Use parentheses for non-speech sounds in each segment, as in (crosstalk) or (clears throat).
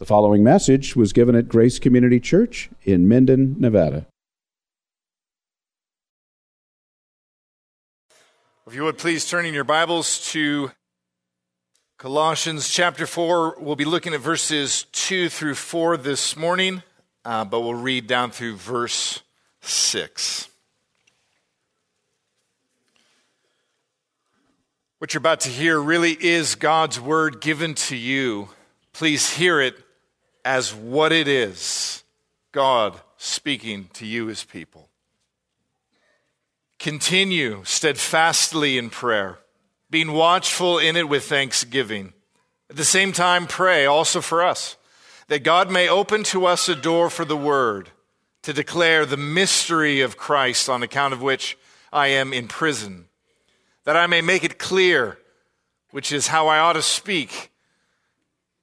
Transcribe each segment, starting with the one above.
The following message was given at Grace Community Church in Minden, Nevada. If you would please turn in your Bibles to Colossians chapter 4. We'll be looking at verses 2 through 4 this morning, uh, but we'll read down through verse 6. What you're about to hear really is God's word given to you. Please hear it as what it is God speaking to you as people. Continue steadfastly in prayer, being watchful in it with thanksgiving. At the same time, pray also for us, that God may open to us a door for the word to declare the mystery of Christ on account of which I am in prison, that I may make it clear, which is how I ought to speak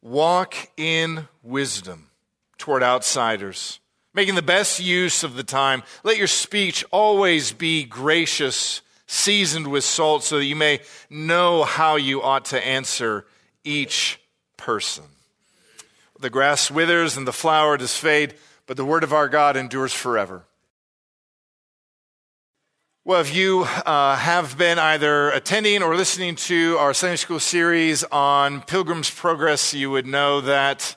Walk in wisdom toward outsiders, making the best use of the time. Let your speech always be gracious, seasoned with salt, so that you may know how you ought to answer each person. The grass withers and the flower does fade, but the word of our God endures forever. Well, if you uh, have been either attending or listening to our Sunday school series on Pilgrim's Progress, you would know that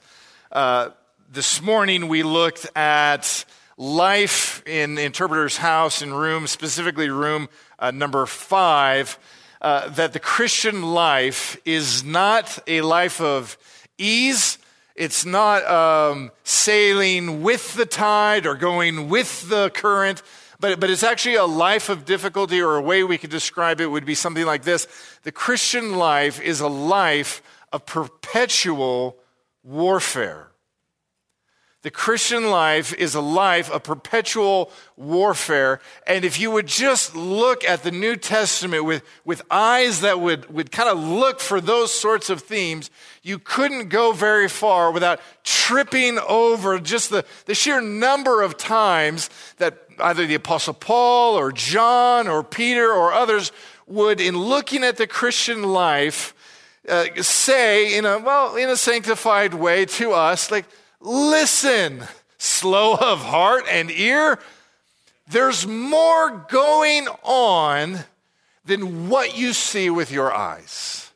uh, this morning we looked at life in Interpreter's House in room, specifically room uh, number five, uh, that the Christian life is not a life of ease. It's not um, sailing with the tide or going with the current but, but it's actually a life of difficulty, or a way we could describe it would be something like this The Christian life is a life of perpetual warfare. The Christian life is a life of perpetual warfare. And if you would just look at the New Testament with, with eyes that would, would kind of look for those sorts of themes, you couldn't go very far without tripping over just the, the sheer number of times that either the Apostle Paul or John or Peter or others would, in looking at the Christian life, uh, say in a, well, in a sanctified way to us, like, listen, slow of heart and ear. There's more going on than what you see with your eyes.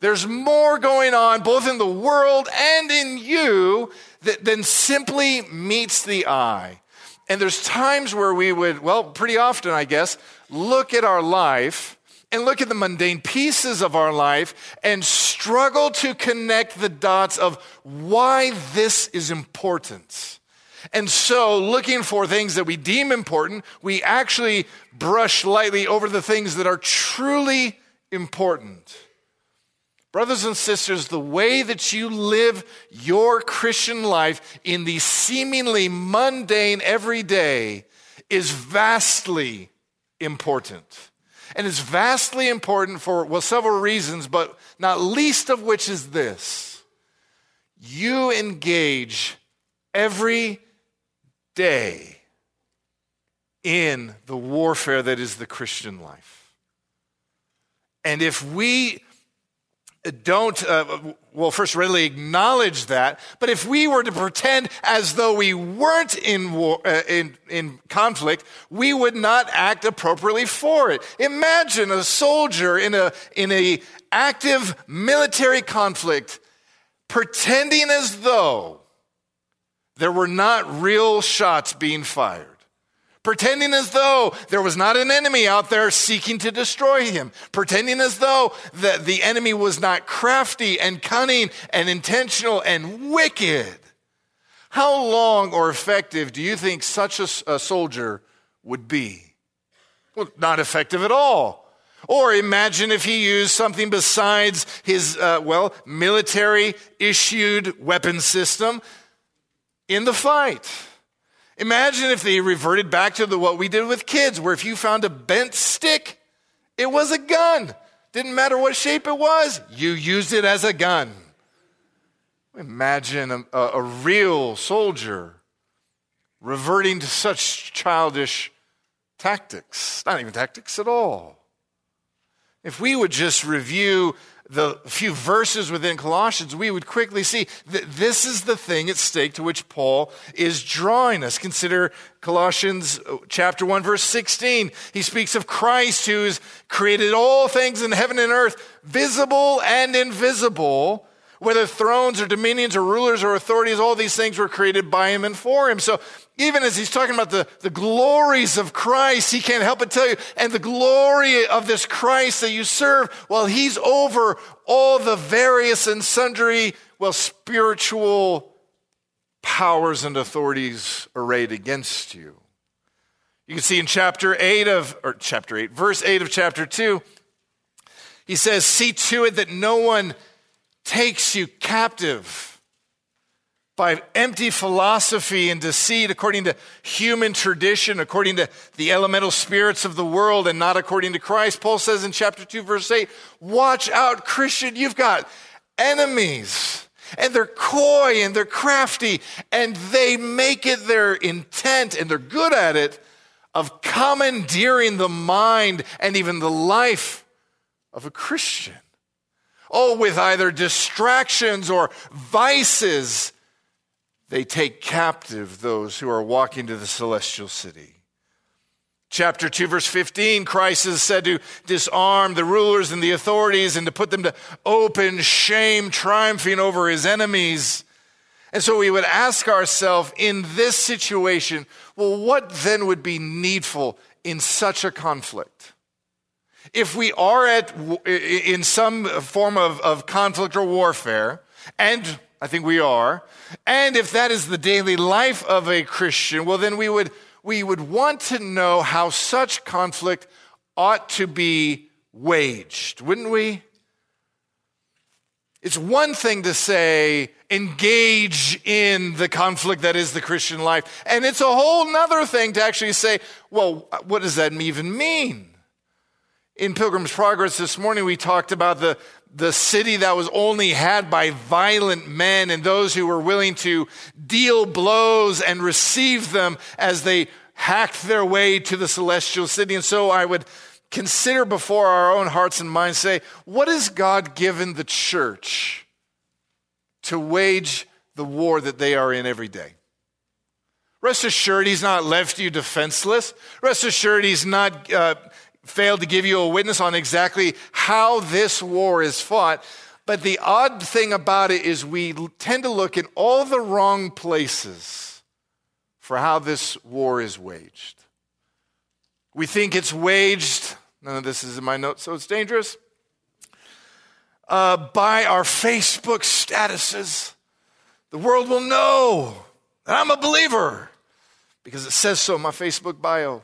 There's more going on both in the world and in you that, than simply meets the eye. And there's times where we would, well, pretty often, I guess, look at our life and look at the mundane pieces of our life and struggle to connect the dots of why this is important. And so, looking for things that we deem important, we actually brush lightly over the things that are truly important. Brothers and sisters, the way that you live your Christian life in the seemingly mundane everyday is vastly important. And it's vastly important for, well, several reasons, but not least of which is this you engage every day in the warfare that is the Christian life. And if we don't, uh, well, first readily acknowledge that. But if we were to pretend as though we weren't in, war, uh, in, in conflict, we would not act appropriately for it. Imagine a soldier in a, in a active military conflict pretending as though there were not real shots being fired pretending as though there was not an enemy out there seeking to destroy him, pretending as though the, the enemy was not crafty and cunning and intentional and wicked. How long or effective do you think such a, a soldier would be? Well, not effective at all. Or imagine if he used something besides his, uh, well, military issued weapon system in the fight. Imagine if they reverted back to the, what we did with kids, where if you found a bent stick, it was a gun. Didn't matter what shape it was, you used it as a gun. Imagine a, a, a real soldier reverting to such childish tactics, not even tactics at all. If we would just review the few verses within Colossians, we would quickly see that this is the thing at stake to which Paul is drawing us. Consider Colossians uh, chapter 1 verse 16. He speaks of Christ who's created all things in heaven and earth, visible and invisible, whether thrones or dominions or rulers or authorities, all these things were created by him and for him. So even as he's talking about the, the glories of Christ, he can't help but tell you, and the glory of this Christ that you serve, well, he's over all the various and sundry, well, spiritual powers and authorities arrayed against you. You can see in chapter 8 of, or chapter 8, verse 8 of chapter 2, he says, See to it that no one takes you captive by empty philosophy and deceit according to human tradition, according to the elemental spirits of the world, and not according to Christ. Paul says in chapter 2, verse 8, Watch out, Christian, you've got enemies. And they're coy and they're crafty, and they make it their intent, and they're good at it, of commandeering the mind and even the life of a Christian. Oh, with either distractions or vices, they take captive those who are walking to the celestial city. Chapter 2, verse 15, Christ is said to disarm the rulers and the authorities and to put them to open shame, triumphing over his enemies. And so we would ask ourselves in this situation, well, what then would be needful in such a conflict? if we are at, in some form of, of conflict or warfare, and I think we are, and if that is the daily life of a Christian, well, then we would, we would want to know how such conflict ought to be waged, wouldn't we? It's one thing to say, engage in the conflict that is the Christian life. And it's a whole nother thing to actually say, well, what does that even mean? In Pilgrim's Progress this morning, we talked about the, the city that was only had by violent men and those who were willing to deal blows and receive them as they hacked their way to the celestial city. And so I would consider before our own hearts and minds say, what has God given the church to wage the war that they are in every day? Rest assured, he's not left you defenseless. Rest assured, he's not uh, failed to give you a witness on exactly how this war is fought. But the odd thing about it is we tend to look in all the wrong places for how this war is waged. We think it's waged, none of this is in my notes, so it's dangerous, uh, by our Facebook statuses. The world will know that I'm a believer because it says so in my Facebook bio.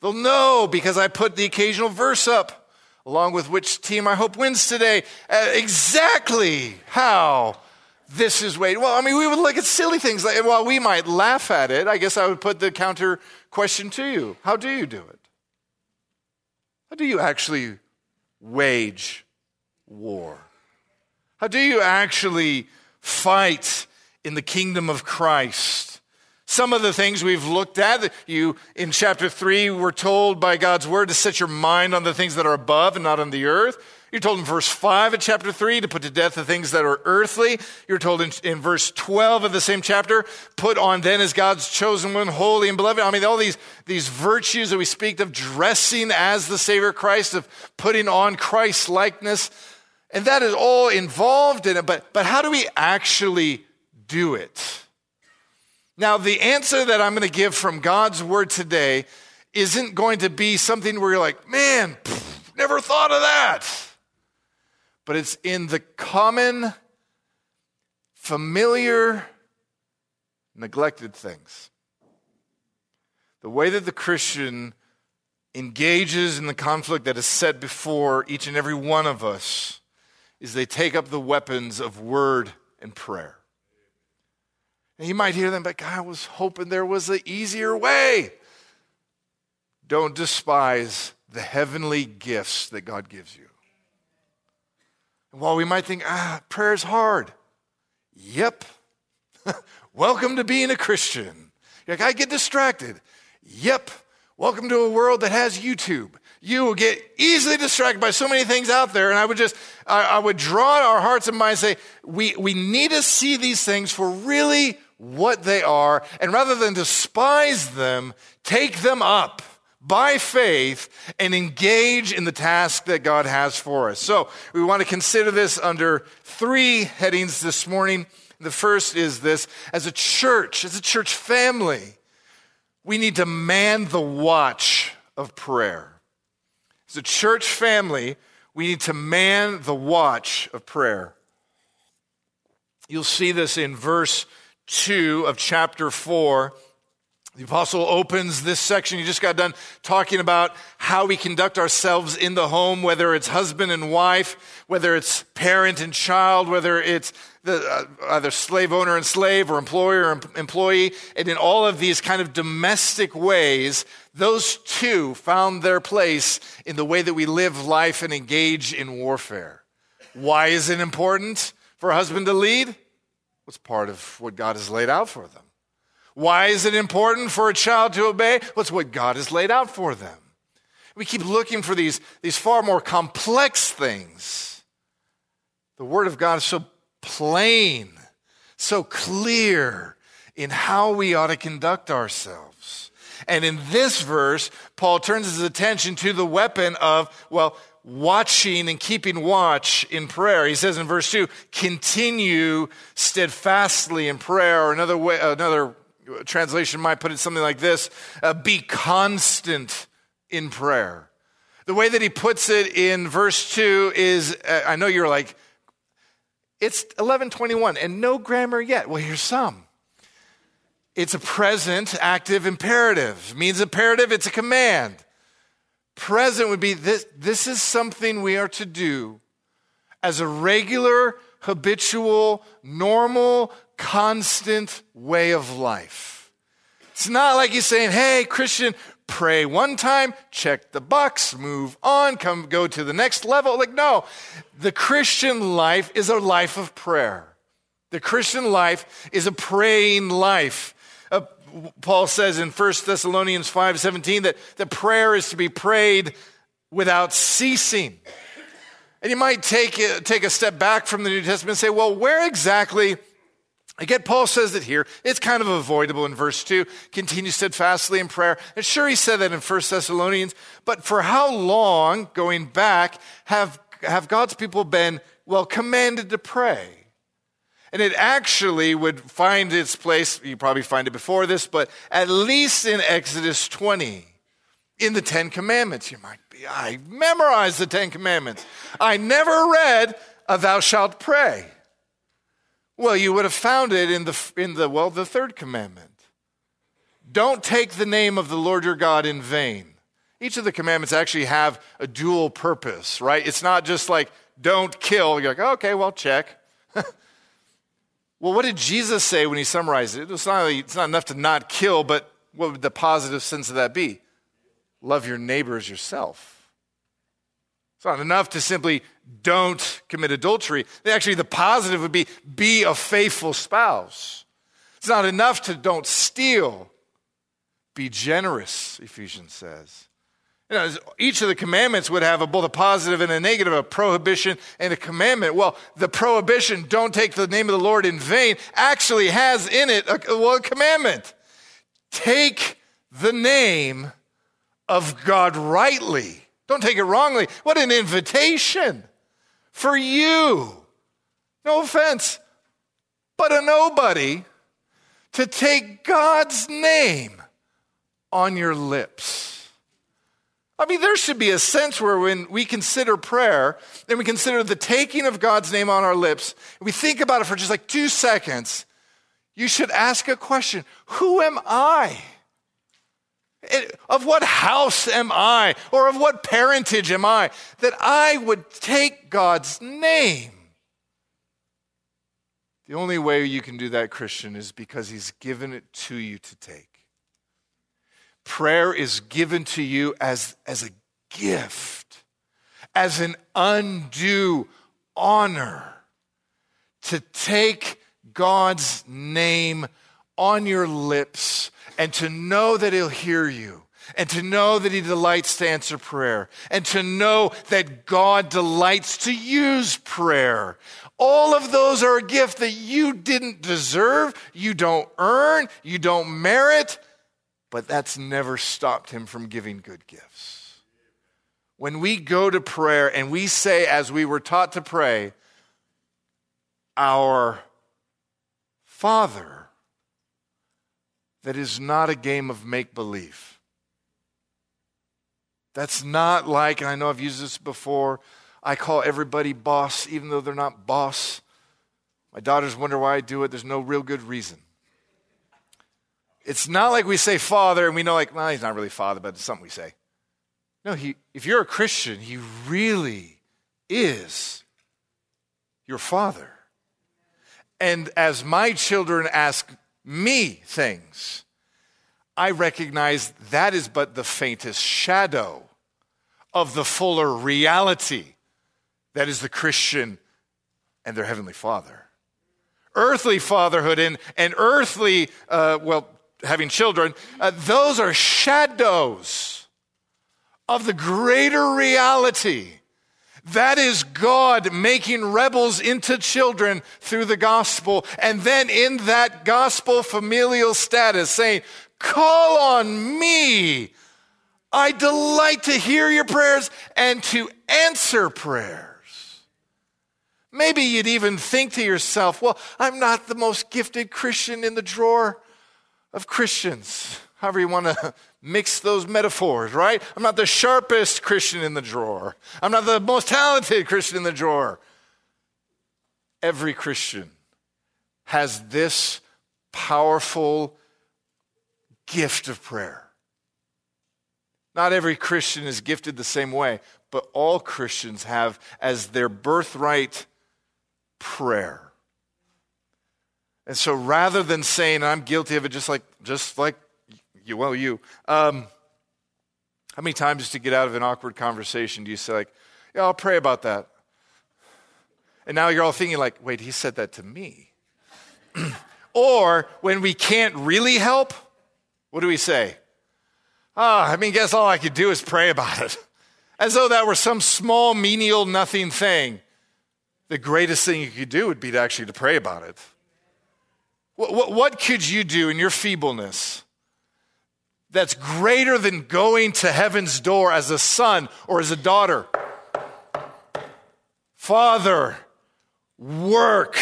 They'll know because I put the occasional verse up, along with which team I hope wins today, uh, exactly how this is weighed. Well, I mean, we would look at silly things. Like, while we might laugh at it, I guess I would put the counter question to you How do you do it? How do you actually wage war? How do you actually fight in the kingdom of Christ? Some of the things we've looked at, you in chapter 3 were told by God's word to set your mind on the things that are above and not on the earth. You're told in verse 5 of chapter 3 to put to death the things that are earthly. You're told in, in verse 12 of the same chapter, put on then as God's chosen one, holy and beloved. I mean, all these, these virtues that we speak of, dressing as the Savior Christ, of putting on Christ's likeness. And that is all involved in it. But, but how do we actually do it? Now, the answer that I'm going to give from God's word today isn't going to be something where you're like, man, pff, never thought of that. But it's in the common, familiar, neglected things. The way that the Christian engages in the conflict that is set before each and every one of us is they take up the weapons of word and prayer. And you might hear them, but God, I was hoping there was an easier way. Don't despise the heavenly gifts that God gives you. And while we might think, ah, prayer is hard. Yep. (laughs) Welcome to being a Christian. You're like, I get distracted. Yep. Welcome to a world that has YouTube. You will get easily distracted by so many things out there. And I would just, I, I would draw our hearts and minds say, we, we need to see these things for really what they are. And rather than despise them, take them up by faith and engage in the task that God has for us. So we want to consider this under three headings this morning. The first is this as a church, as a church family, we need to man the watch of prayer. As a church family, we need to man the watch of prayer. You'll see this in verse 2 of chapter 4 the apostle opens this section. He just got done talking about how we conduct ourselves in the home, whether it's husband and wife, whether it's parent and child, whether it's the, uh, either slave owner and slave or employer and employee. And in all of these kind of domestic ways, those two found their place in the way that we live life and engage in warfare. Why is it important for a husband to lead? What's part of what God has laid out for them? Why is it important for a child to obey? What's what God has laid out for them. We keep looking for these, these far more complex things. The Word of God is so plain, so clear in how we ought to conduct ourselves. And in this verse, Paul turns his attention to the weapon of, well, watching and keeping watch in prayer. He says in verse 2, continue steadfastly in prayer, or another way, another translation might put it something like this uh, be constant in prayer. The way that he puts it in verse 2 is uh, I know you're like, it's 1121 and no grammar yet. Well, here's some. It's a present active imperative. It means imperative, it's a command. Present would be this, this is something we are to do as a regular, habitual, normal, constant way of life. It's not like he's saying, hey, Christian, pray one time, check the box, move on, come go to the next level. Like, no, the Christian life is a life of prayer. The Christian life is a praying life. Uh, Paul says in 1 Thessalonians 5:17 that the prayer is to be prayed without ceasing. And you might take, take a step back from the New Testament and say, well, where exactly Again, Paul says it here. It's kind of avoidable in verse 2. Continue steadfastly in prayer. And sure, he said that in 1 Thessalonians, but for how long, going back, have, have God's people been, well, commanded to pray? And it actually would find its place, you probably find it before this, but at least in Exodus 20, in the Ten Commandments. You might be, I memorized the Ten Commandments. I never read a thou shalt pray. Well, you would have found it in the, in the, well, the third commandment. Don't take the name of the Lord your God in vain. Each of the commandments actually have a dual purpose, right? It's not just like, don't kill. You're like, okay, well, check. Well, what did Jesus say when he summarized it? It's not, it's not enough to not kill, but what would the positive sense of that be? Love your neighbor as yourself. It's not enough to simply don't commit adultery. Actually, the positive would be be a faithful spouse. It's not enough to don't steal. Be generous, Ephesians says. You know, each of the commandments would have a, both a positive and a negative, a prohibition and a commandment. Well, the prohibition, don't take the name of the Lord in vain, actually has in it a, well, a commandment. Take the name of God rightly. Don't take it wrongly. What an invitation for you. No offense, but a nobody to take God's name on your lips. I mean, there should be a sense where when we consider prayer and we consider the taking of God's name on our lips, we think about it for just like two seconds, you should ask a question Who am I? Of what house am I? Or of what parentage am I? That I would take God's name. The only way you can do that, Christian, is because He's given it to you to take. Prayer is given to you as, as a gift, as an undue honor to take God's name on your lips and to know that He'll hear you and to know that He delights to answer prayer, and to know that God delights to use prayer. All of those are a gift that you didn't deserve, you don't earn, you don't merit, but that's never stopped Him from giving good gifts. When we go to prayer and we say, as we were taught to pray, Our Father, that is not a game of make believe. That's not like, and I know I've used this before, I call everybody boss, even though they're not boss. My daughters wonder why I do it. There's no real good reason. It's not like we say father and we know, like, well, he's not really father, but it's something we say. No, he, if you're a Christian, he really is your father. And as my children ask me things, I recognize that is but the faintest shadow of the fuller reality that is the Christian and their Heavenly Father. Earthly fatherhood and, and earthly, uh, well, having children, uh, those are shadows of the greater reality that is God making rebels into children through the gospel. And then in that gospel familial status saying, Call on me. I delight to hear your prayers and to answer prayers. Maybe you'd even think to yourself, well, I'm not the most gifted Christian in the drawer of Christians. However, you want to mix those metaphors, right? I'm not the sharpest Christian in the drawer. I'm not the most talented Christian in the drawer. Every Christian has this powerful gift of prayer. Not every Christian is gifted the same way, but all Christians have as their birthright prayer. And so rather than saying I'm guilty of it just like just like you, well, you. Um, how many times to get out of an awkward conversation do you say, like, yeah, I'll pray about that? And now you're all thinking, like, wait, he said that to me. (clears throat) or when we can't really help, what do we say? Ah, oh, I mean, guess all I could do is pray about it. (laughs) As though that were some small, menial, nothing thing. The greatest thing you could do would be to actually to pray about it. What, what, what could you do in your feebleness that's greater than going to heaven's door as a son or as a daughter. Father, work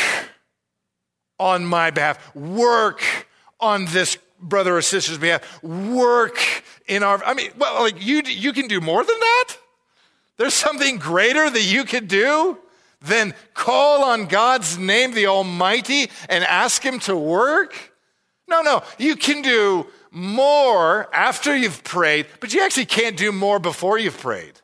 on my behalf, work on this brother or sister's behalf, work in our. I mean, well, like you, you can do more than that. There's something greater that you can do than call on God's name, the Almighty, and ask Him to work. No, no, you can do more after you've prayed, but you actually can't do more before you've prayed.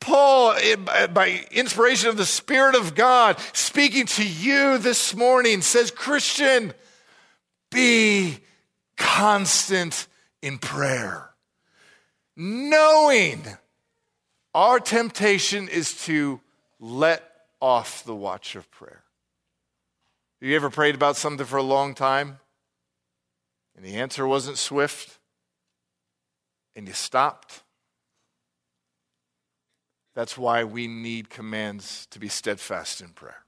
Paul, eh, by inspiration of the Spirit of God, speaking to you this morning, says, Christian, be constant in prayer. Knowing our temptation is to let off the watch of prayer. Have you ever prayed about something for a long time? and the answer wasn't swift, and you stopped. That's why we need commands to be steadfast in prayer.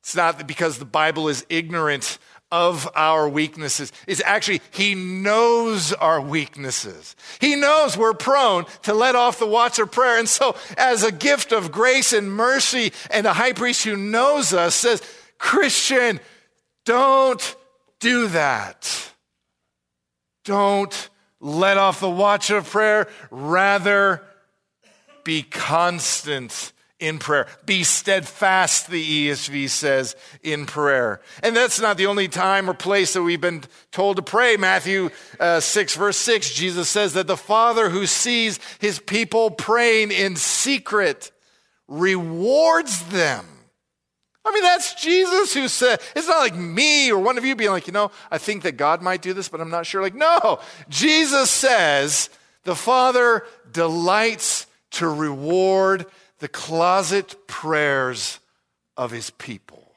It's not because the Bible is ignorant of our weaknesses. is actually, He knows our weaknesses. He knows we're prone to let off the watch of prayer. And so, as a gift of grace and mercy, and a high priest who knows us says, Christian, don't do that. Don't let off the watch of prayer. Rather, be constant in prayer. Be steadfast, the ESV says, in prayer. And that's not the only time or place that we've been told to pray. Matthew uh, 6, verse 6, Jesus says that the Father who sees his people praying in secret rewards them I mean, that's Jesus who said, it's not like me or one of you being like, you know, I think that God might do this, but I'm not sure. Like, no, Jesus says the Father delights to reward the closet prayers of his people.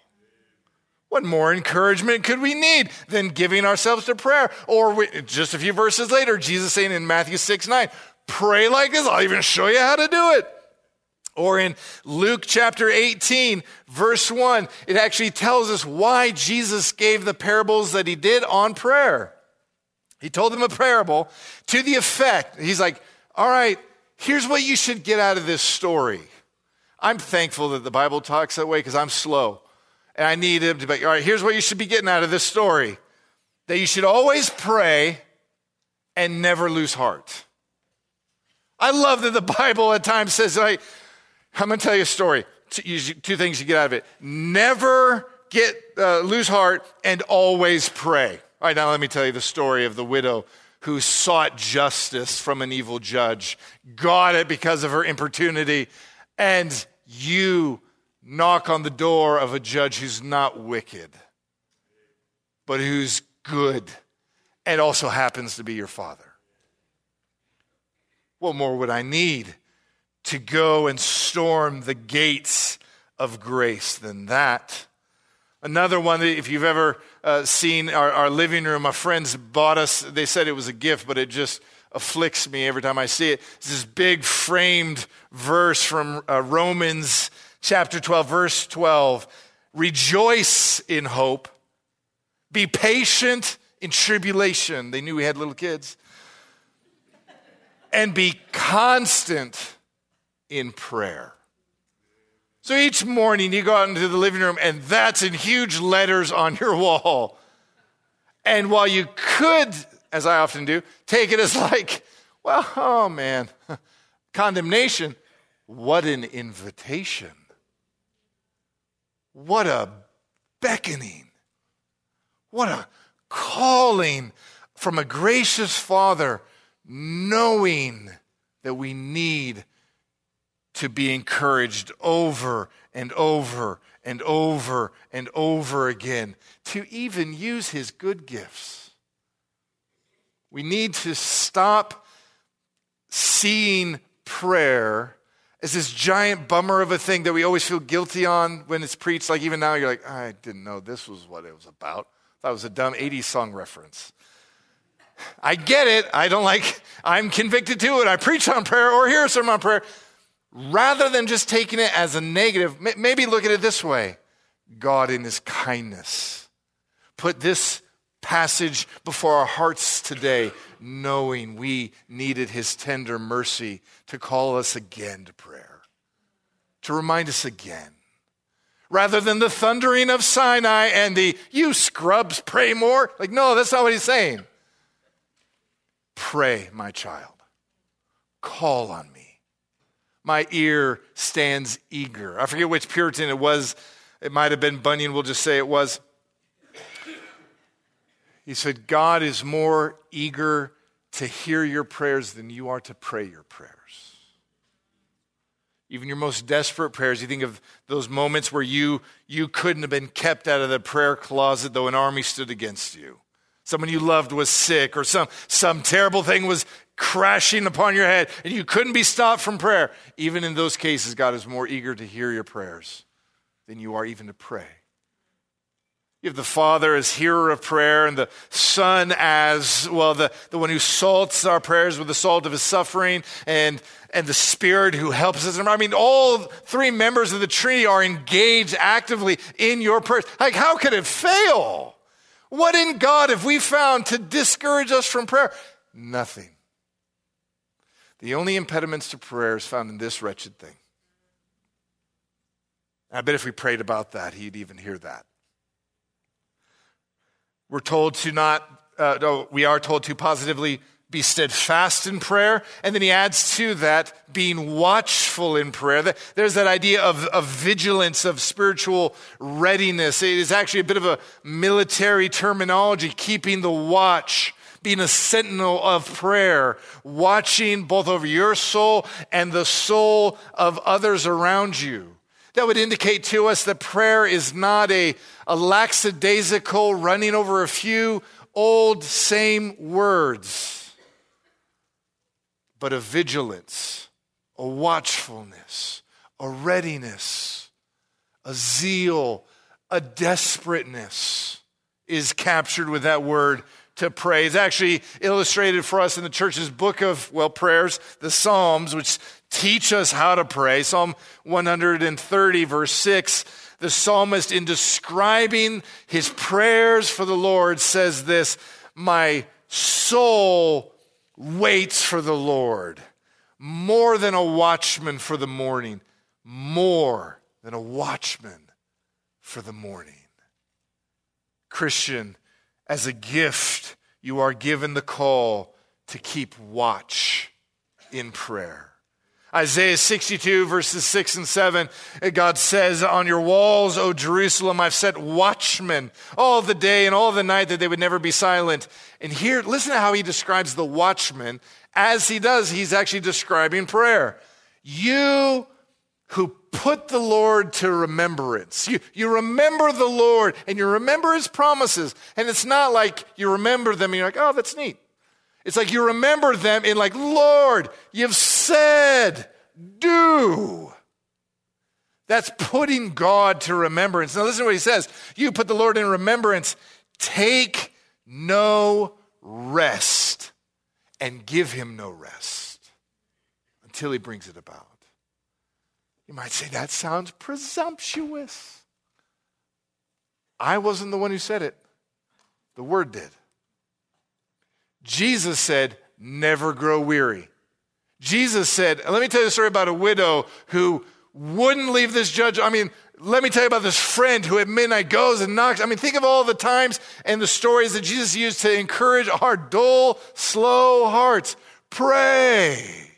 What more encouragement could we need than giving ourselves to prayer? Or we, just a few verses later, Jesus saying in Matthew 6 9, pray like this. I'll even show you how to do it. Or in Luke chapter 18, verse 1, it actually tells us why Jesus gave the parables that he did on prayer. He told them a parable to the effect, he's like, all right, here's what you should get out of this story. I'm thankful that the Bible talks that way because I'm slow. And I need him to be, all right, here's what you should be getting out of this story that you should always pray and never lose heart. I love that the (laughs) Bible at times says, like, I'm going to tell you a story. Two things you get out of it. Never get uh, lose heart and always pray. All right, now let me tell you the story of the widow who sought justice from an evil judge, got it because of her importunity, and you knock on the door of a judge who's not wicked, but who's good and also happens to be your father. What more would I need to go and storm the gates of grace than that? Another one, that, if you've ever uh, seen our, our living room, my friends bought us, they said it was a gift, but it just afflicts me every time I see it. It's this big framed verse from uh, Romans chapter 12, verse 12. Rejoice in hope, be patient in tribulation. They knew we had little kids. And be constant in prayer. So each morning you go out into the living room and that's in huge letters on your wall. And while you could, as I often do, take it as like, well, oh man, condemnation, what an invitation. What a beckoning. What a calling from a gracious Father, knowing that we need to be encouraged over and over and over and over again, to even use his good gifts. We need to stop seeing prayer as this giant bummer of a thing that we always feel guilty on when it's preached. Like even now, you're like, I didn't know this was what it was about. That was a dumb 80s song reference. I get it. I don't like, I'm convicted to it. I preach on prayer or hear a sermon on prayer rather than just taking it as a negative, maybe look at it this way God, in His kindness, put this passage before our hearts today, knowing we needed His tender mercy to call us again to prayer, to remind us again. Rather than the thundering of Sinai and the, you scrubs, pray more. Like, no, that's not what he's saying. Pray, my child. Call on me my ear stands eager. I forget which Puritan it was. It might have been Bunyan, we'll just say it was. He said, God is more eager to hear your prayers than you are to pray your prayers. Even your most desperate prayers, you think of those moments where you, you couldn't have been kept out of the prayer closet, though an army stood against you someone you loved was sick, or some, some terrible thing was crashing upon your head, and you couldn't be stopped from prayer. Even in those cases, God is more eager to hear your prayers than you are even to pray. You have the Father as hearer of prayer, and the Son as, well, the, the one who salts our prayers with the salt of his suffering, and, and the Spirit who helps us. I mean, all three members of the Trinity are engaged actively in your prayers. Like, how could it fail? What in God have we found to discourage us from prayer? Nothing. The only impediments to prayer is found in this wretched thing. I bet if we prayed about that, he'd even hear that. We're told to not, uh, no, we are told to positively be steadfast in prayer. And then he adds to that being watchful in prayer. There's that idea of, of vigilance, of spiritual readiness. It is actually a bit of a military terminology, keeping the watch, being a sentinel of prayer, watching both over your soul and the soul of others around you. That would indicate to us that prayer is not a, a lackadaisical running over a few old same words but a vigilance, a watchfulness, a readiness, a zeal, a desperateness is captured with that word to pray. It's actually illustrated for us in the church's book of, well, prayers, the Psalms, which teach us how to pray. Psalm 130, verse 6, the psalmist, in describing his prayers for the Lord, says this My soul waits for the Lord more than a watchman for the morning, more than a watchman for the morning. Christian, as a gift, you are given the call to keep watch in prayer. Isaiah 62, verses 6 and 7, God says, On your walls, O Jerusalem, I've set watchmen all the day and all the night that they would never be silent. And here, listen to how he describes the watchman. As he does, he's actually describing prayer. You who put the Lord to remembrance. You, you remember the Lord and you remember his promises. And it's not like you remember them and you're like, oh, that's neat. It's like you remember them in like, Lord, you've said, do. That's putting God to remembrance. Now listen to what he says. You put the Lord in remembrance. Take no rest and give him no rest until he brings it about. You might say, that sounds presumptuous. I wasn't the one who said it, the Word did. Jesus said, never grow weary. Jesus said, let me tell you a story about a widow who wouldn't leave this judge. I mean, let me tell you about this friend who at midnight goes and knocks. I mean, think of all the times and the stories that Jesus used to encourage our dull, slow hearts. Pray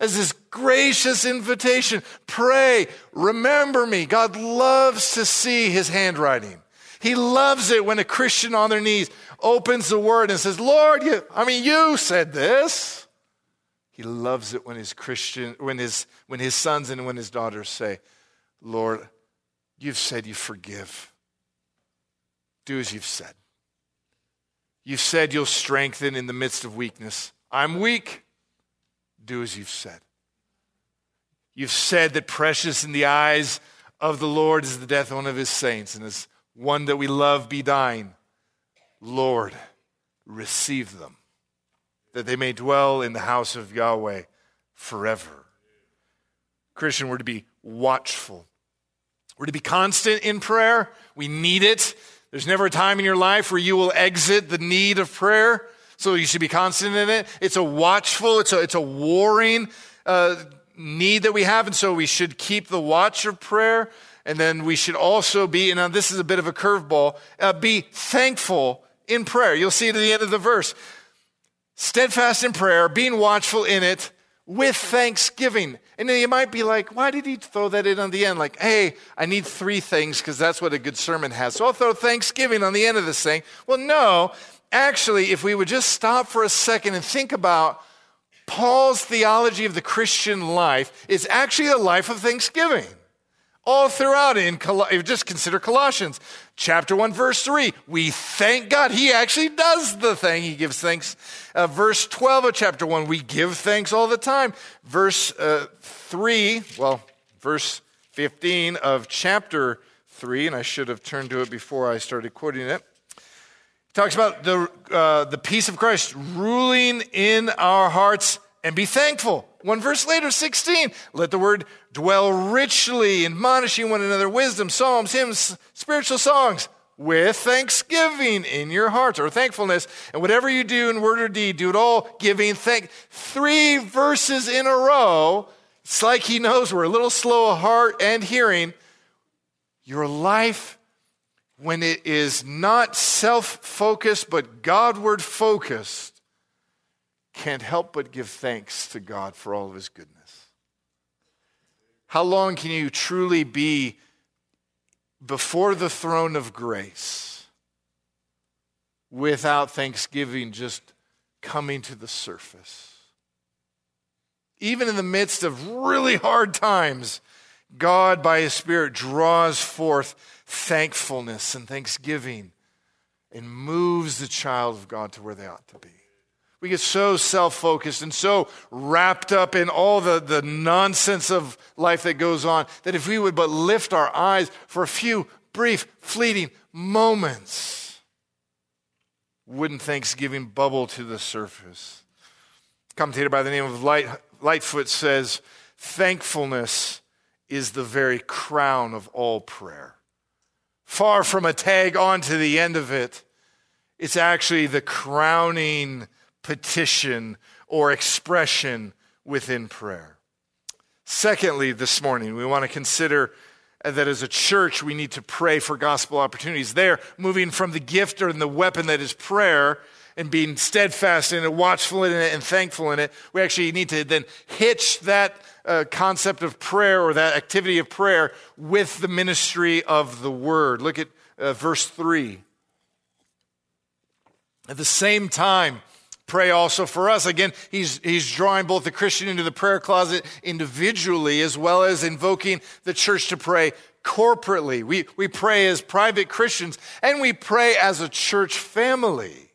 as this gracious invitation. Pray, remember me. God loves to see his handwriting. He loves it when a Christian on their knees opens the word and says, Lord, you, I mean, you said this. He loves it when his Christian, when his, when his sons and when his daughters say, Lord, you've said you forgive. Do as you've said. You've said you'll strengthen in the midst of weakness. I'm weak do as you've said. You've said that precious in the eyes of the Lord is the death of one of his saints, and as one that we love be dying. Lord, receive them, that they may dwell in the house of Yahweh forever. Christian, we're to be watchful. We're to be constant in prayer. We need it. There's never a time in your life where you will exit the need of prayer. So you should be constant in it. It's a watchful, it's a, it's a warring uh, need that we have. And so we should keep the watch of prayer. And then we should also be, and now this is a bit of a curveball, uh, be thankful in prayer. You'll see it at the end of the verse. Steadfast in prayer, being watchful in it with thanksgiving. And then you might be like, why did he throw that in on the end? Like, hey, I need three things because that's what a good sermon has. So I'll throw thanksgiving on the end of this thing. Well, no, actually, if we would just stop for a second and think about Paul's theology of the Christian life, it's actually a life of thanksgiving. All throughout in just consider Colossians chapter 1 verse 3 we thank god he actually does the thing. He gives thanks. Uh, verse 12 of chapter 1 we give thanks all the time. Verse uh, 3 well verse 15 of chapter 3 and i should have turned to it before i started quoting it talks about the, uh, the peace of Christ ruling in our hearts and be thankful. One verse later, 16, let the word dwell richly, admonishing one another, wisdom, psalms, hymns, spiritual songs, with thanksgiving in your hearts or thankfulness. And whatever you do in word or deed, do it all giving thank. Three verses in a row. It's like he knows we're a little slow of heart and hearing. Your life when it is not self focused but Godward focused, can't help but give thanks to God for all of His goodness. How long can you truly be before the throne of grace without thanksgiving just coming to the surface? Even in the midst of really hard times, God, by His Spirit, draws forth thankfulness and thanksgiving and moves the child of God to where they ought to be. We get so self focused and so wrapped up in all the, the nonsense of life that goes on that if we would but lift our eyes for a few brief, fleeting moments, wouldn't Thanksgiving bubble to the surface? commentator by the name of Light, Lightfoot says, Thankfulness is the very crown of all prayer. Far from a tag on to the end of it, it's actually the crowning petition or expression within prayer. Secondly, this morning, we want to consider that as a church, we need to pray for gospel opportunities. There, moving from the gift or the weapon that is prayer and being steadfast in it, watchful in it, and thankful in it, we actually need to then hitch that uh, concept of prayer or that activity of prayer with the ministry of the word. Look at uh, verse 3. At the same time, pray also for us. Again, he's, he's drawing both the Christian into the prayer closet individually as well as invoking the church to pray corporately. We, we pray as private Christians and we pray as a church family.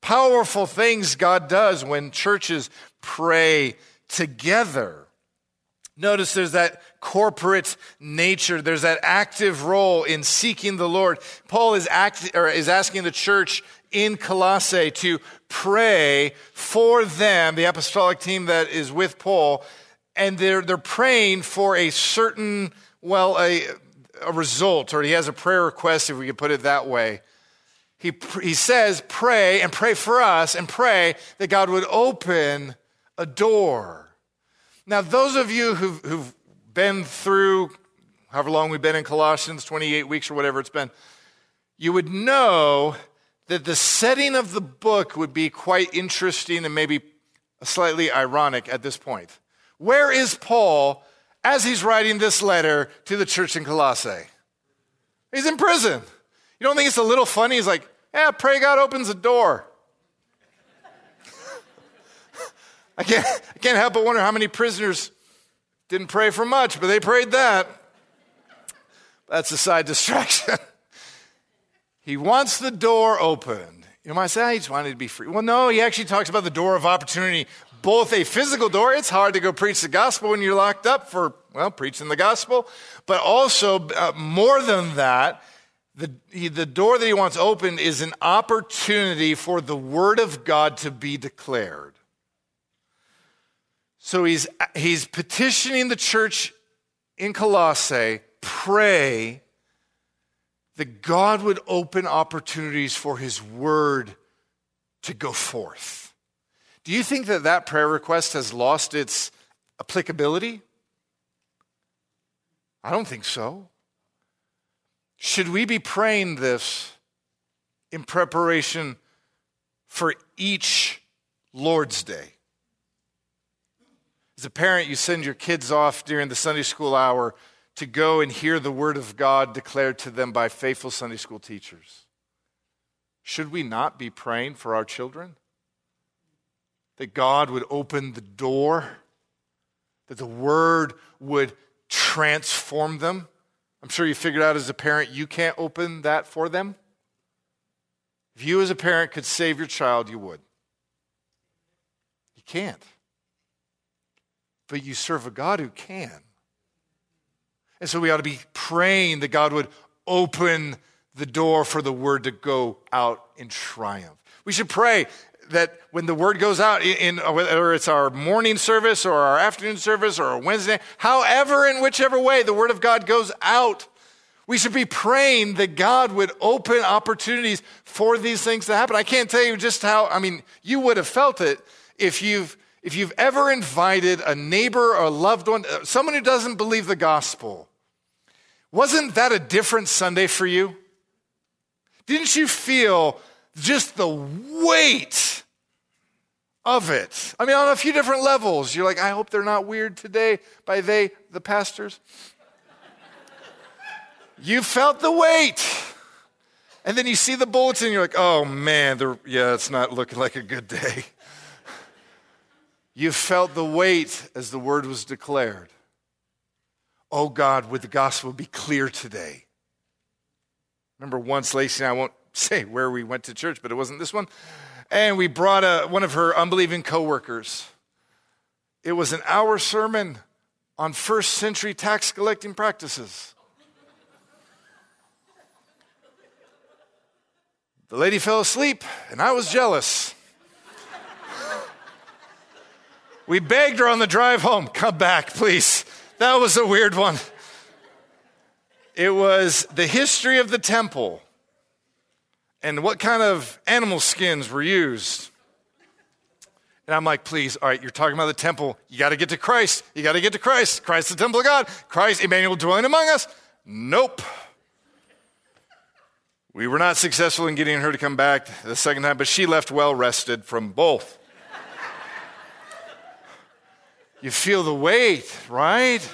Powerful things God does when churches pray together. Notice there's that corporate nature. There's that active role in seeking the Lord. Paul is, act, or is asking the church in Colossae to pray for them, the apostolic team that is with Paul, and they're, they're praying for a certain, well, a, a result, or he has a prayer request, if we could put it that way he, he says, pray and pray for us and pray that God would open a door. Now, those of you who've, who've been through however long we've been in Colossians, 28 weeks or whatever it's been, you would know that the setting of the book would be quite interesting and maybe slightly ironic at this point. Where is Paul as he's writing this letter to the church in Colossae? He's in prison. You don't think it's a little funny? He's like, yeah, pray God opens a door. (laughs) I can't, I can't help but wonder how many prisoners didn't pray for much, but they prayed that. That's a side (laughs) distraction. he wants the door opened. You might say, I just wanted to be free. Well, no, he actually talks about the door of opportunity, both a physical door. It's hard to go preach the gospel when you're locked up for, well, preaching the gospel, but also uh, more than that, the, the door that he wants opened is an opportunity for the word of God to be declared. So he's, he's petitioning the church in Colossae, pray that God would open opportunities for his word to go forth. Do you think that that prayer request has lost its applicability? I don't think so. Should we be praying this in preparation for each Lord's Day? As a parent, you send your kids off during the Sunday school hour to go and hear the Word of God declared to them by faithful Sunday school teachers. Should we not be praying for our children? That God would open the door, that the Word would transform them I'm sure you figured out as a parent you can't open that for them. If you, as a parent, could save your child, you would. You can't. But you serve a God who can. And so we ought to be praying that God would open the door for the word to go out in triumph. We should pray that when the word goes out, in, whether it's our morning service or our afternoon service or a Wednesday, however, in whichever way the word of God goes out, we should be praying that God would open opportunities for these things to happen. I can't tell you just how, I mean, you would have felt it if you've, if you've ever invited a neighbor or a loved one, uh, someone who doesn't believe the gospel. Wasn't that a different Sunday for you? Didn't you feel just the weight of it. I mean, on a few different levels. You're like, I hope they're not weird today by they, the pastors. you felt the weight. And then you see the bulletin, you're like, oh man, yeah, it's not looking like a good day. You felt the weight as the word was declared. Oh God, would the gospel be clear today? Remember once, Lacey and I won't (laughs) say where we went to church, but it wasn't this one. and we brought a, one of her unbelieving coworkers. It was an hour sermon on first century tax collecting practices. The lady fell asleep, and I was jealous. We begged her on the drive home, come back, please. That was a weird one. It was the history of the temple and what kind of animal skins were used. And I'm like, please, all right, you're talking about the temple. You got to get to Christ. You got to get to Christ. Christ, the temple of God. Christ, Emmanuel dwelling among us. Nope. We were not successful in getting her to come back the second time, but she left well rested from both. You feel the weight, right?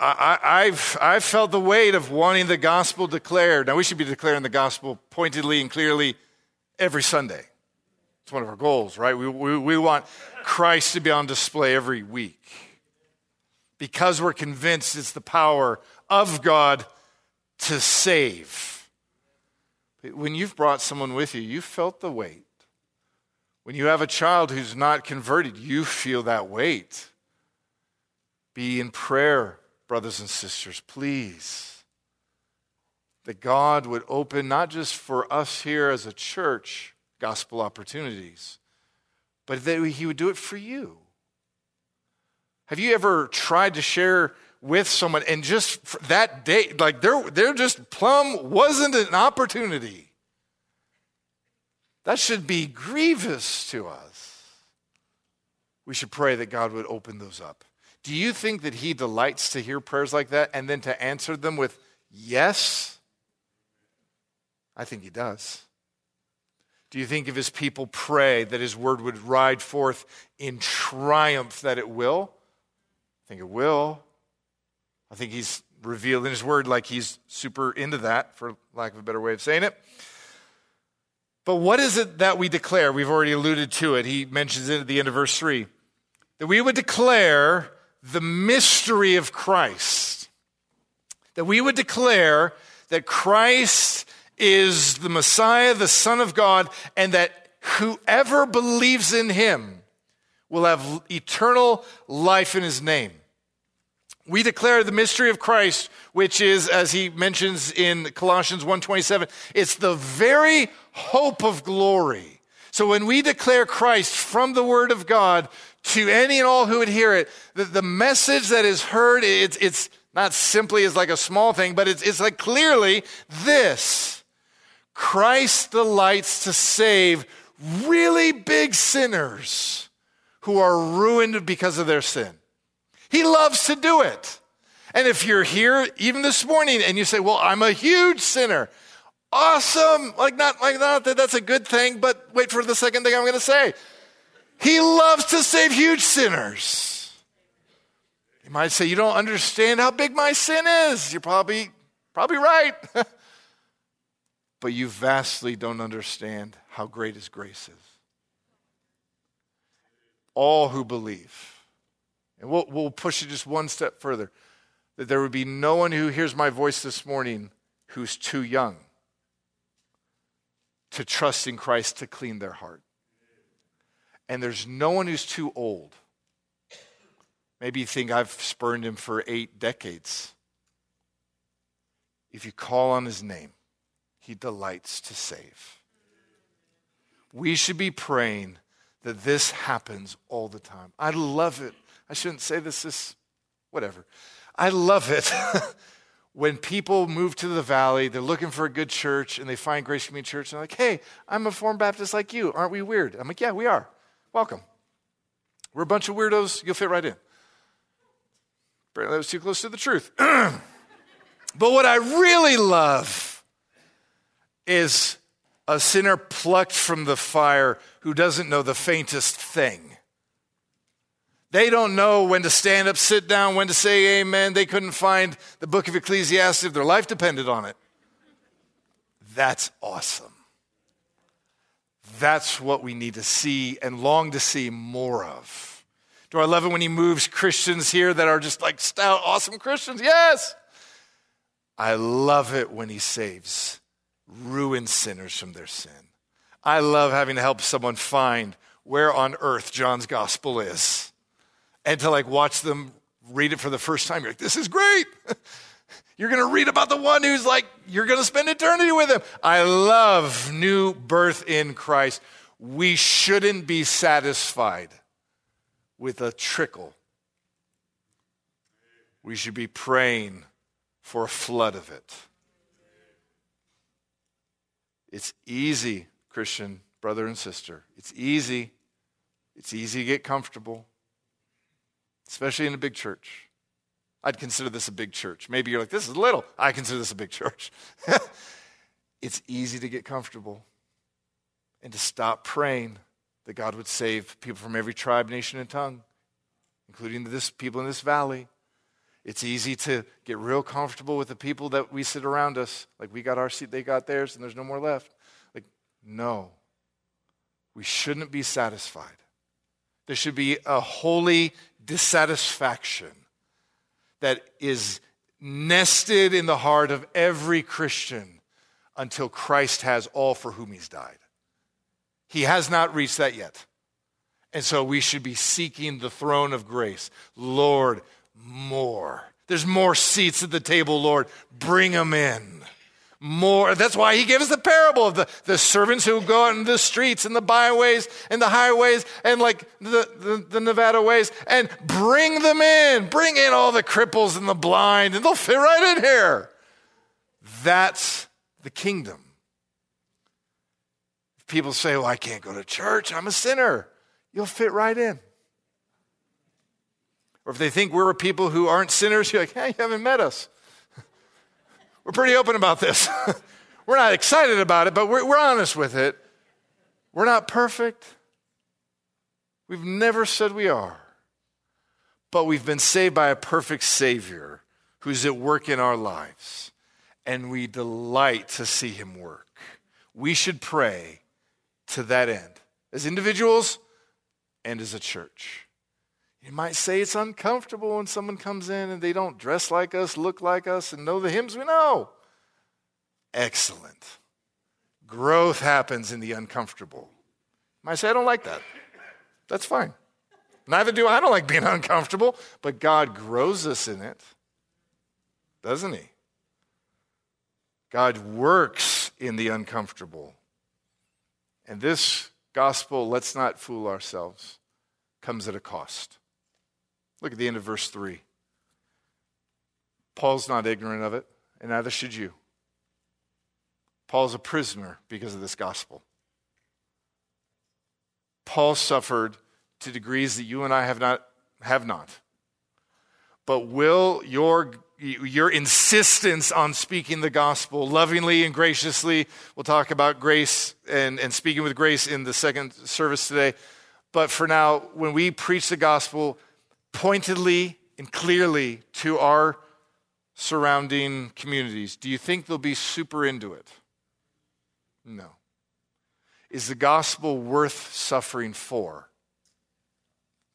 I, have I've felt the weight of wanting the gospel declared. Now, we should be declaring the gospel pointedly and clearly every Sunday. It's one of our goals, right? We, we, we want Christ to be on display every week because we're convinced it's the power of God to save. When you've brought someone with you, you've felt the weight. When you have a child who's not converted, you feel that weight. Be in prayer brothers and sisters, please, that God would open not just for us here as a church gospel opportunities, but that He would do it for you. Have you ever tried to share with someone and just that day, like they're, they're just plumb wasn't an opportunity? That should be grievous to us. We should pray that God would open those up. Do you think that he delights to hear prayers like that and then to answer them with yes? I think he does. Do you think if his people pray that his word would ride forth in triumph that it will? I think it will. I think he's revealed in his word like he's super into that, for lack of a better way of saying it. But what is it that we declare? We've already alluded to it. He mentions it at the end of verse 3 that we would declare the mystery of Christ. That we would declare that Christ is the Messiah, the Son of God, and that whoever believes in him will have eternal life in his name. We declare the mystery of Christ, which is, as he mentions in Colossians 1.27, it's the very hope of glory. So when we declare Christ from the Word of God to any and all who would hear it, the, the message that is heard, it's, it's not simply as like a small thing, but it's, it's like clearly this Christ delights to save really big sinners who are ruined because of their sin. He loves to do it. And if you're here even this morning and you say, Well, I'm a huge sinner, awesome. Like, not like not that that's a good thing, but wait for the second thing I'm going to say. He loves to save huge sinners. You might say, You don't understand how big my sin is. You're probably, probably right. (laughs) but you vastly don't understand how great his grace is. All who believe. And we'll, we'll push it just one step further that there would be no one who hears my voice this morning who's too young to trust in Christ to clean their heart and there's no one who's too old. Maybe you think I've spurned him for eight decades. If you call on his name, he delights to save. We should be praying that this happens all the time. I love it. I shouldn't say this, this, whatever. I love it (laughs) when people move to the valley, they're looking for a good church, and they find Grace Community Church, and they're like, hey, I'm a Reformed Baptist like you. Aren't we weird? I'm like, yeah, we are. Welcome. We're a bunch of weirdos. You'll fit right in. Apparently, that was too close to the truth. (clears throat) but what I really love is a sinner plucked from the fire who doesn't know the faintest thing. They don't know when to stand up, sit down, when to say amen. They couldn't find the book of Ecclesiastes if their life depended on it. That's awesome. That's what we need to see and long to see more of. Do I love it when he moves Christians here that are just like stout, awesome Christians? Yes. I love it when he saves ruined sinners from their sin. I love having to help someone find where on earth John's gospel is and to like watch them read it for the first time. You're like, this is great. (laughs) You're going to read about the one who's like, you're going to spend eternity with him. I love new birth in Christ. We shouldn't be satisfied with a trickle. We should be praying for a flood of it. It's easy, Christian brother and sister. It's easy. It's easy to get comfortable, especially in a big church. I'd consider this a big church. Maybe you're like, this is little. I consider this a big church. (laughs) it's easy to get comfortable and to stop praying that God would save people from every tribe, nation, and tongue, including this people in this valley. It's easy to get real comfortable with the people that we sit around us. Like we got our seat, they got theirs, and there's no more left. Like, no. We shouldn't be satisfied. There should be a holy dissatisfaction that is nested in the heart of every Christian until Christ has all for whom he's died. He has not reached that yet. And so we should be seeking the throne of grace. Lord, more. There's more seats at the table, Lord. Bring them in more. That's why he gives the parable of the, the servants who go out in the streets and the byways and the highways and like the, the, the, Nevada ways and bring them in. Bring in all the cripples and the blind and they'll fit right in here. That's the kingdom. People say, well, I can't go to church, I'm a sinner, you'll fit right in. Or if they think we're people who aren't sinners, you're like, hey, you haven't met us. We're pretty open about this. (laughs) we're not excited about it, but we're, we're honest with it. We're not perfect. We've never said we are. But we've been saved by a perfect Savior who's at work in our lives. And we delight to see him work. We should pray to that end as individuals and as a church. You might say it's uncomfortable when someone comes in and they don't dress like us, look like us, and know the hymns we know. Excellent. Growth happens in the uncomfortable. You might say, I don't like that. That's fine. Neither do I. I don't like being (laughs) uncomfortable, but God grows us in it, doesn't He? God works in the uncomfortable. And this gospel, let's not fool ourselves, comes at a cost. Look at the end of verse 3. Paul's not ignorant of it, and neither should you. Paul's a prisoner because of this gospel. Paul suffered to degrees that you and I have not have not. But will your your insistence on speaking the gospel lovingly and graciously, we'll talk about grace and, and speaking with grace in the second service today. But for now, when we preach the gospel, pointedly and clearly to our surrounding communities, do you think they'll be super into it? No. Is the gospel worth suffering for?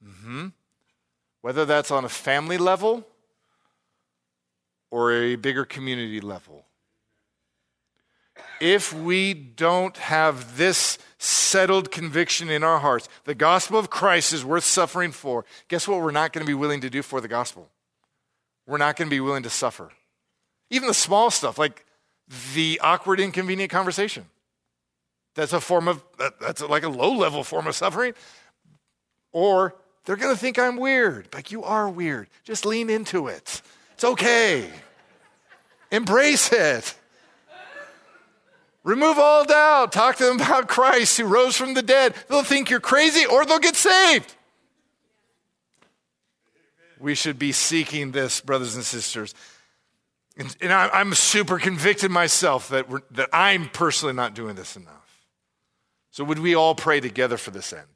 Mm-hmm. Whether that's on a family level or a bigger community level. If we don't have this settled conviction in our hearts. The gospel of Christ is worth suffering for. Guess what we're not going to be willing to do for the gospel? We're not going to be willing to suffer. Even the small stuff, like the awkward, inconvenient conversation. That's a form of, that's like a low level form of suffering. Or they're going to think I'm weird. Like, you are weird. Just lean into it. It's okay. Embrace it. Remove all doubt. Talk to them about (laughs) Christ who rose from the dead. They'll think you're crazy or they'll get saved. We should be seeking this, brothers and sisters. And, and I, am super convicted myself that, that I'm personally not doing this enough. So, would we all pray together for this end?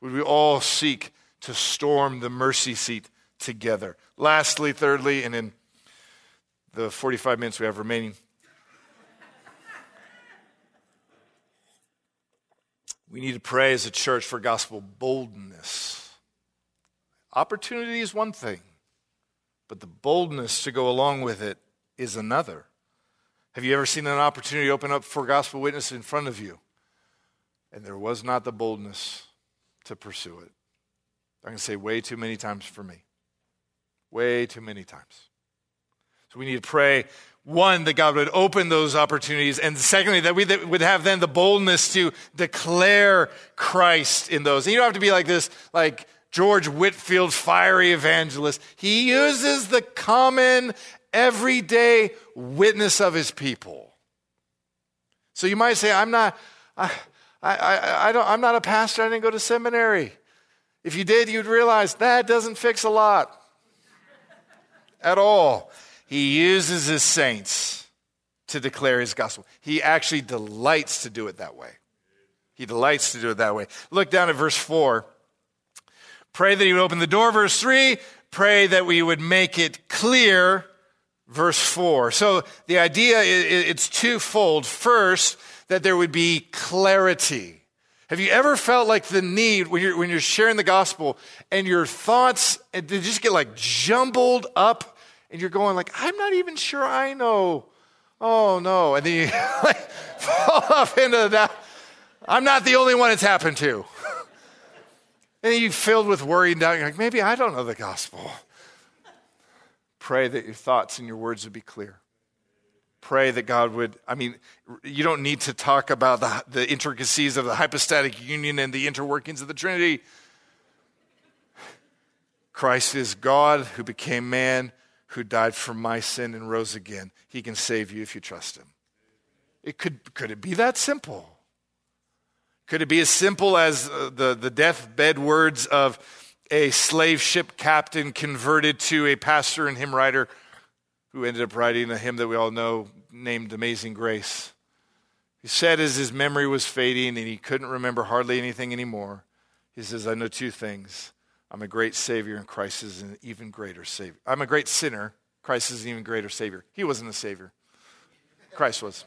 Would we all seek to storm the mercy seat together? Lastly, thirdly, and in the 45 minutes we have remaining, We need to pray as a church for gospel boldness. Opportunity is one thing, but the boldness to go along with it is another. Have you ever seen an opportunity open up for gospel witness in front of you? And there was not the boldness to pursue it. I can say way too many times for me. Way too many times. So we need to pray one, that God would open those opportunities, and secondly, that we would have then the boldness to declare Christ in those. And you don't have to be like this, like George Whitefield, fiery evangelist. He uses the common, everyday witness of his people. So you might say, I'm not, I, I, I don't, I'm not a pastor, I didn't go to seminary. If you did, you'd realize that doesn't fix a lot at all. He uses his saints to declare his gospel. He actually delights to do it that way. He delights to do it that way. Look down at verse 4. Pray that he would open the door. Verse 3. Pray that we would make it clear. Verse 4. So the idea it's twofold. First, that there would be clarity. Have you ever felt like the need when you're, when you're sharing the gospel and your thoughts they just get like jumbled up and you're going like, I'm not even sure I know. Oh no. And then you (laughs) like, fall off into that. I'm not the only one it's happened to. (laughs) and then you filled with worry and doubt. You're like, maybe I don't know the gospel. Pray that your thoughts and your words would be clear. Pray that God would, I mean, you don't need to talk about the, the intricacies of the hypostatic union and the interworkings of the Trinity. Christ is God who became man who died for my sin and rose again. He can save you if you trust him. It could, could it be that simple? Could it be as simple as uh, the, the deathbed words of a slave ship captain converted to a pastor and hymn writer who ended up writing a hymn that we all know named Amazing Grace? He said as his memory was fading and he couldn't remember hardly anything anymore, he says, I know two things. I'm a great Savior, and Christ is an even greater Savior. I'm a great sinner. Christ is an even greater Savior. He wasn't a Savior, Christ was.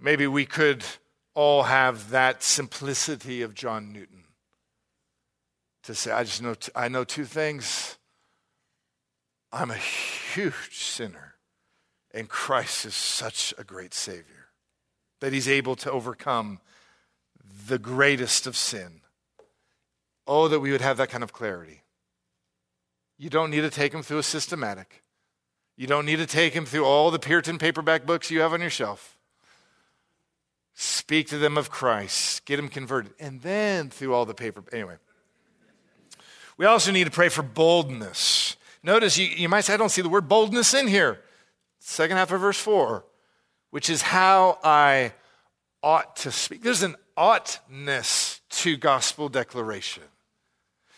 Maybe we could all have that simplicity of John Newton to say, I just know, t- I know two things. I'm a huge sinner, and Christ is such a great Savior that He's able to overcome the greatest of sin Oh, that we would have that kind of clarity. You don't need to take them through a systematic. You don't need to take them through all the Puritan paperback books you have on your shelf. Speak to them of Christ, get them converted, and then through all the paper. Anyway, we also need to pray for boldness. Notice you, you might say, I don't see the word boldness in here. Second half of verse 4, which is how I ought to speak. There's an oughtness to gospel declaration.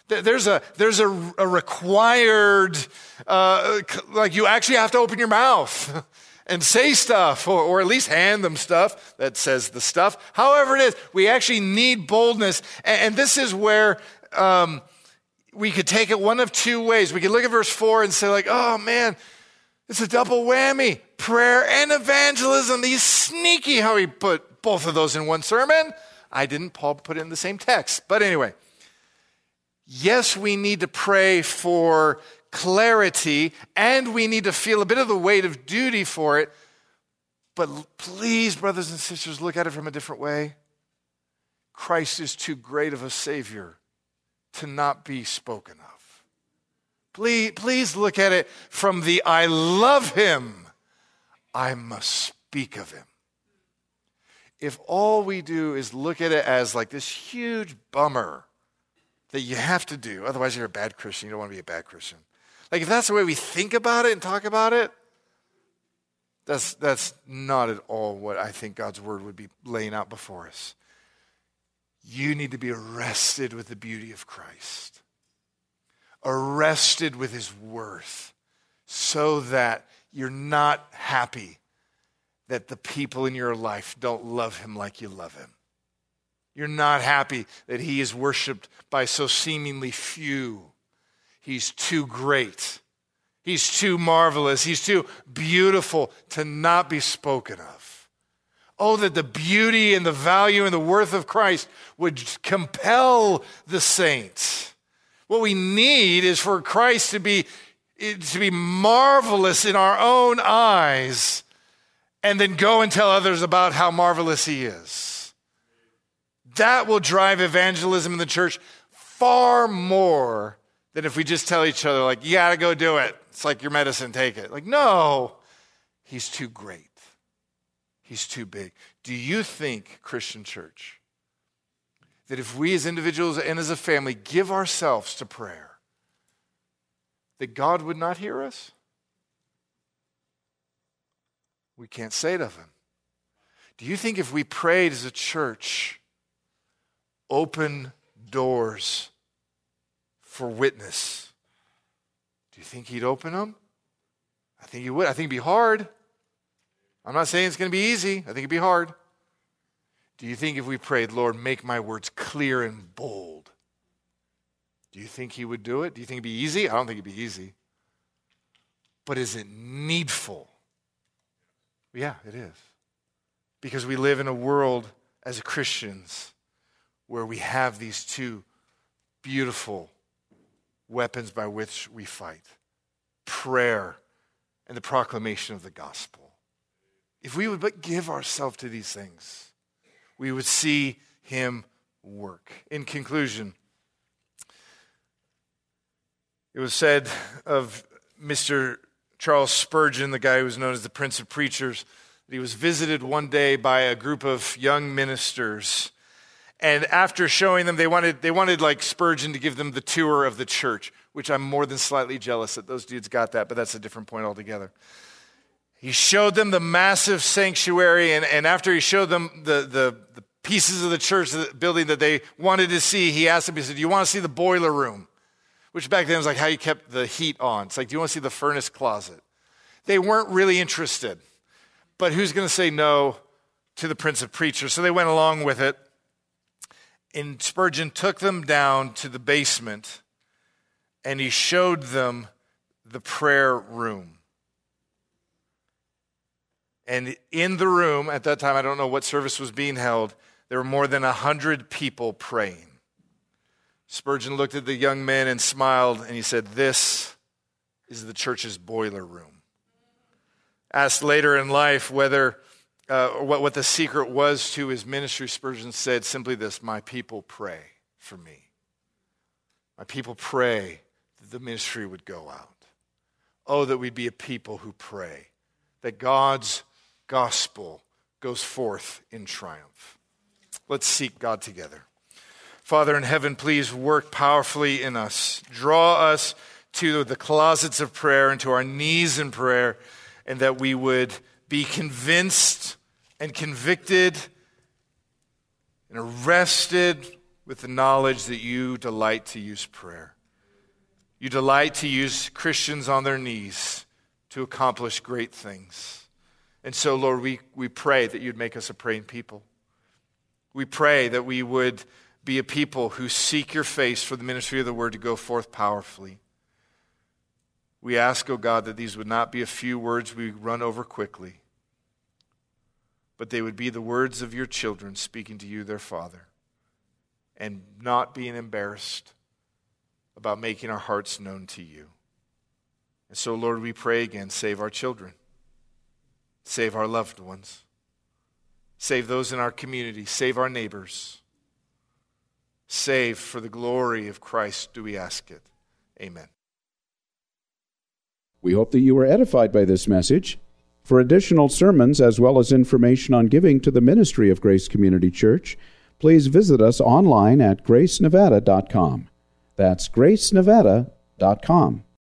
There's a, there's a, a required, uh, like you actually have to open your mouth (laughs) and say stuff, or, or at least hand them stuff that says the stuff. However it is, we actually need boldness. And, and this is where um, we could take it one of two ways. We could look at verse 4 and say, like, oh man, it's a double whammy prayer and evangelism. He's sneaky how he put both of those in one sermon. I didn't, Paul put it in the same text. But anyway, yes, we need to pray for clarity and we need to feel a bit of the weight of duty for it. But please, brothers and sisters, look at it from a different way. Christ is too great of a Savior to not be spoken of. Please, please look at it from the I love Him, I must speak of Him. If all we do is look at it as like this huge bummer, that you have to do. Otherwise, you're a bad Christian. You don't want to be a bad Christian. Like, if that's the way we think about it and talk about it, that's, that's not at all what I think God's word would be laying out before us. You need to be arrested with the beauty of Christ, arrested with his worth, so that you're not happy that the people in your life don't love him like you love him. You're not happy that he is worshiped by so seemingly few. He's too great. He's too marvelous. He's too beautiful to not be spoken of. Oh, that the beauty and the value and the worth of Christ would compel the saints. What we need is for Christ to be, to be marvelous in our own eyes and then go and tell others about how marvelous he is. That will drive evangelism in the church far more than if we just tell each other, like, you gotta go do it. It's like your medicine, take it. Like, no, he's too great. He's too big. Do you think, Christian church, that if we as individuals and as a family give ourselves to prayer, that God would not hear us? We can't say it of him. Do you think if we prayed as a church, open doors for witness, do you think he'd open them? I think he would. I think it'd be hard. I'm not saying it's going to be easy. I think it'd be hard. Do you think if we prayed, Lord, make my words clear and bold, do you think he would do it? Do you think it'd be easy? I don't think it'd be easy. But is it needful? Yeah, it is. Because we live in a world as Christians where we have these two beautiful weapons by which we fight prayer and the proclamation of the gospel. If we would but give ourselves to these things, we would see him work. In conclusion, it was said of Mr. Charles Spurgeon, the guy who was known as the Prince of Preachers, that he was visited one day by a group of young ministers. And after showing them, they wanted, they wanted like Spurgeon to give them the tour of the church, which I'm more than slightly jealous that those dudes got that, but that's a different point altogether. He showed them the massive sanctuary, and, and after he showed them the, the, the pieces of the church the building that they wanted to see, he asked them, he said, Do you want to see the boiler room? which back then was like how you kept the heat on. It's like, do you want to see the furnace closet? They weren't really interested. But who's going to say no to the Prince of Preachers? So they went along with it. And Spurgeon took them down to the basement and he showed them the prayer room. And in the room, at that time, I don't know what service was being held, there were more than a hundred people praying. Spurgeon looked at the young men and smiled, and he said, This is the church's boiler room. Asked later in life whether uh, what, what the secret was to his ministry, Spurgeon said simply this My people pray for me. My people pray that the ministry would go out. Oh, that we'd be a people who pray, that God's gospel goes forth in triumph. Let's seek God together. Father in heaven, please work powerfully in us. Draw us to the closets of prayer and to our knees in prayer, and that we would be convinced and convicted and arrested with the knowledge that you delight to use prayer. You delight to use Christians on their knees to accomplish great things. And so, Lord, we, we pray that you'd make us a praying people. We pray that we would be a people who seek your face for the ministry of the word to go forth powerfully. We ask, O oh God, that these would not be a few words we run over quickly, but they would be the words of your children speaking to you, their Father, and not being embarrassed about making our hearts known to you. And so, Lord, we pray again save our children, save our loved ones, save those in our community, save our neighbors. Save for the glory of Christ, do we ask it. Amen. We hope that you were edified by this message. For additional sermons as well as information on giving to the ministry of Grace Community Church, please visit us online at gracenevada.com. That's gracenevada.com.